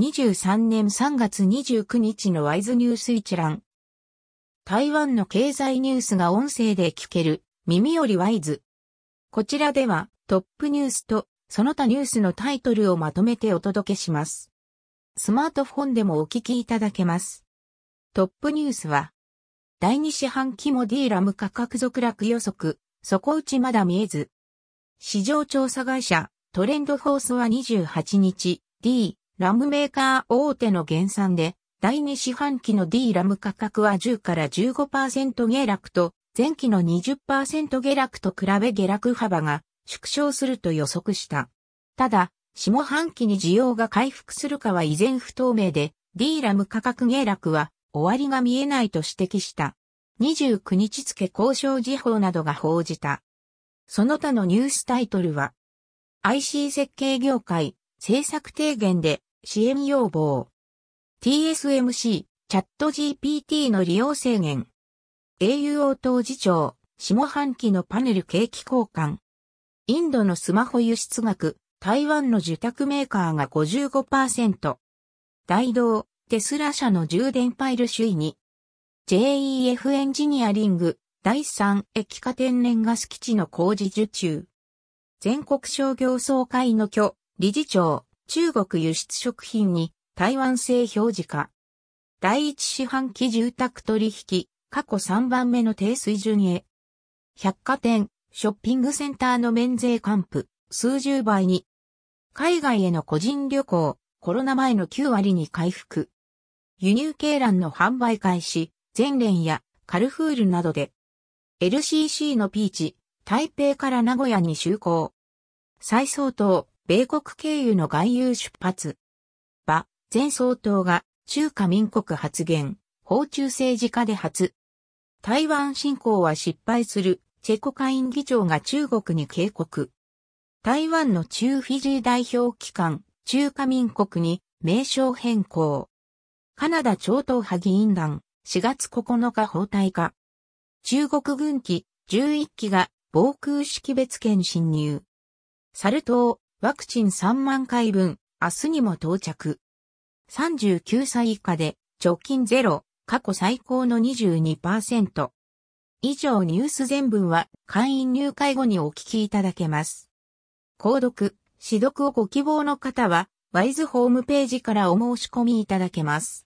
2023年3月29日のワイズニュース一覧。台湾の経済ニュースが音声で聞ける耳よりワイズ。こちらではトップニュースとその他ニュースのタイトルをまとめてお届けします。スマートフォンでもお聞きいただけます。トップニュースは、第2四半期も D ラム価格続落予測、底打ちまだ見えず。市場調査会社トレンドフォースは28日、D ラムメーカー大手の減産で、第2四半期の D ラム価格は10から15%下落と、前期の20%下落と比べ下落幅が縮小すると予測した。ただ、下半期に需要が回復するかは依然不透明で、D ラム価格下落は終わりが見えないと指摘した。29日付交渉時報などが報じた。その他のニュースタイトルは、IC 設計業界、政策提言で支援要望。TSMC、チャット GPT の利用制限。au 応答次長、下半期のパネル景気交換。インドのスマホ輸出額、台湾の受託メーカーが55%。大道、テスラ社の充電パイル首位に。JEF エンジニアリング、第3液化天然ガス基地の工事受注。全国商業総会の巨、理事長、中国輸出食品に台湾製表示化。第一四半期住宅取引、過去3番目の低水準へ。百貨店、ショッピングセンターの免税還付、数十倍に。海外への個人旅行、コロナ前の9割に回復。輸入鶏卵の販売開始、全連やカルフールなどで。LCC のピーチ、台北から名古屋に就航。再総統、米国経由の外遊出発。馬、前総統が中華民国発言、訪中政治家で初。台湾侵攻は失敗する、チェコ下院議長が中国に警告。台湾の中フィジー代表機関、中華民国に名称変更。カナダ超党派議員団、4月9日包帯化。中国軍機11機が防空識別圏侵入。サル痘、ワクチン3万回分、明日にも到着。39歳以下で直近ゼロ、過去最高の22%。以上ニュース全文は会員入会後にお聞きいただけます。購読、指読をご希望の方は、ワイズホームページからお申し込みいただけます。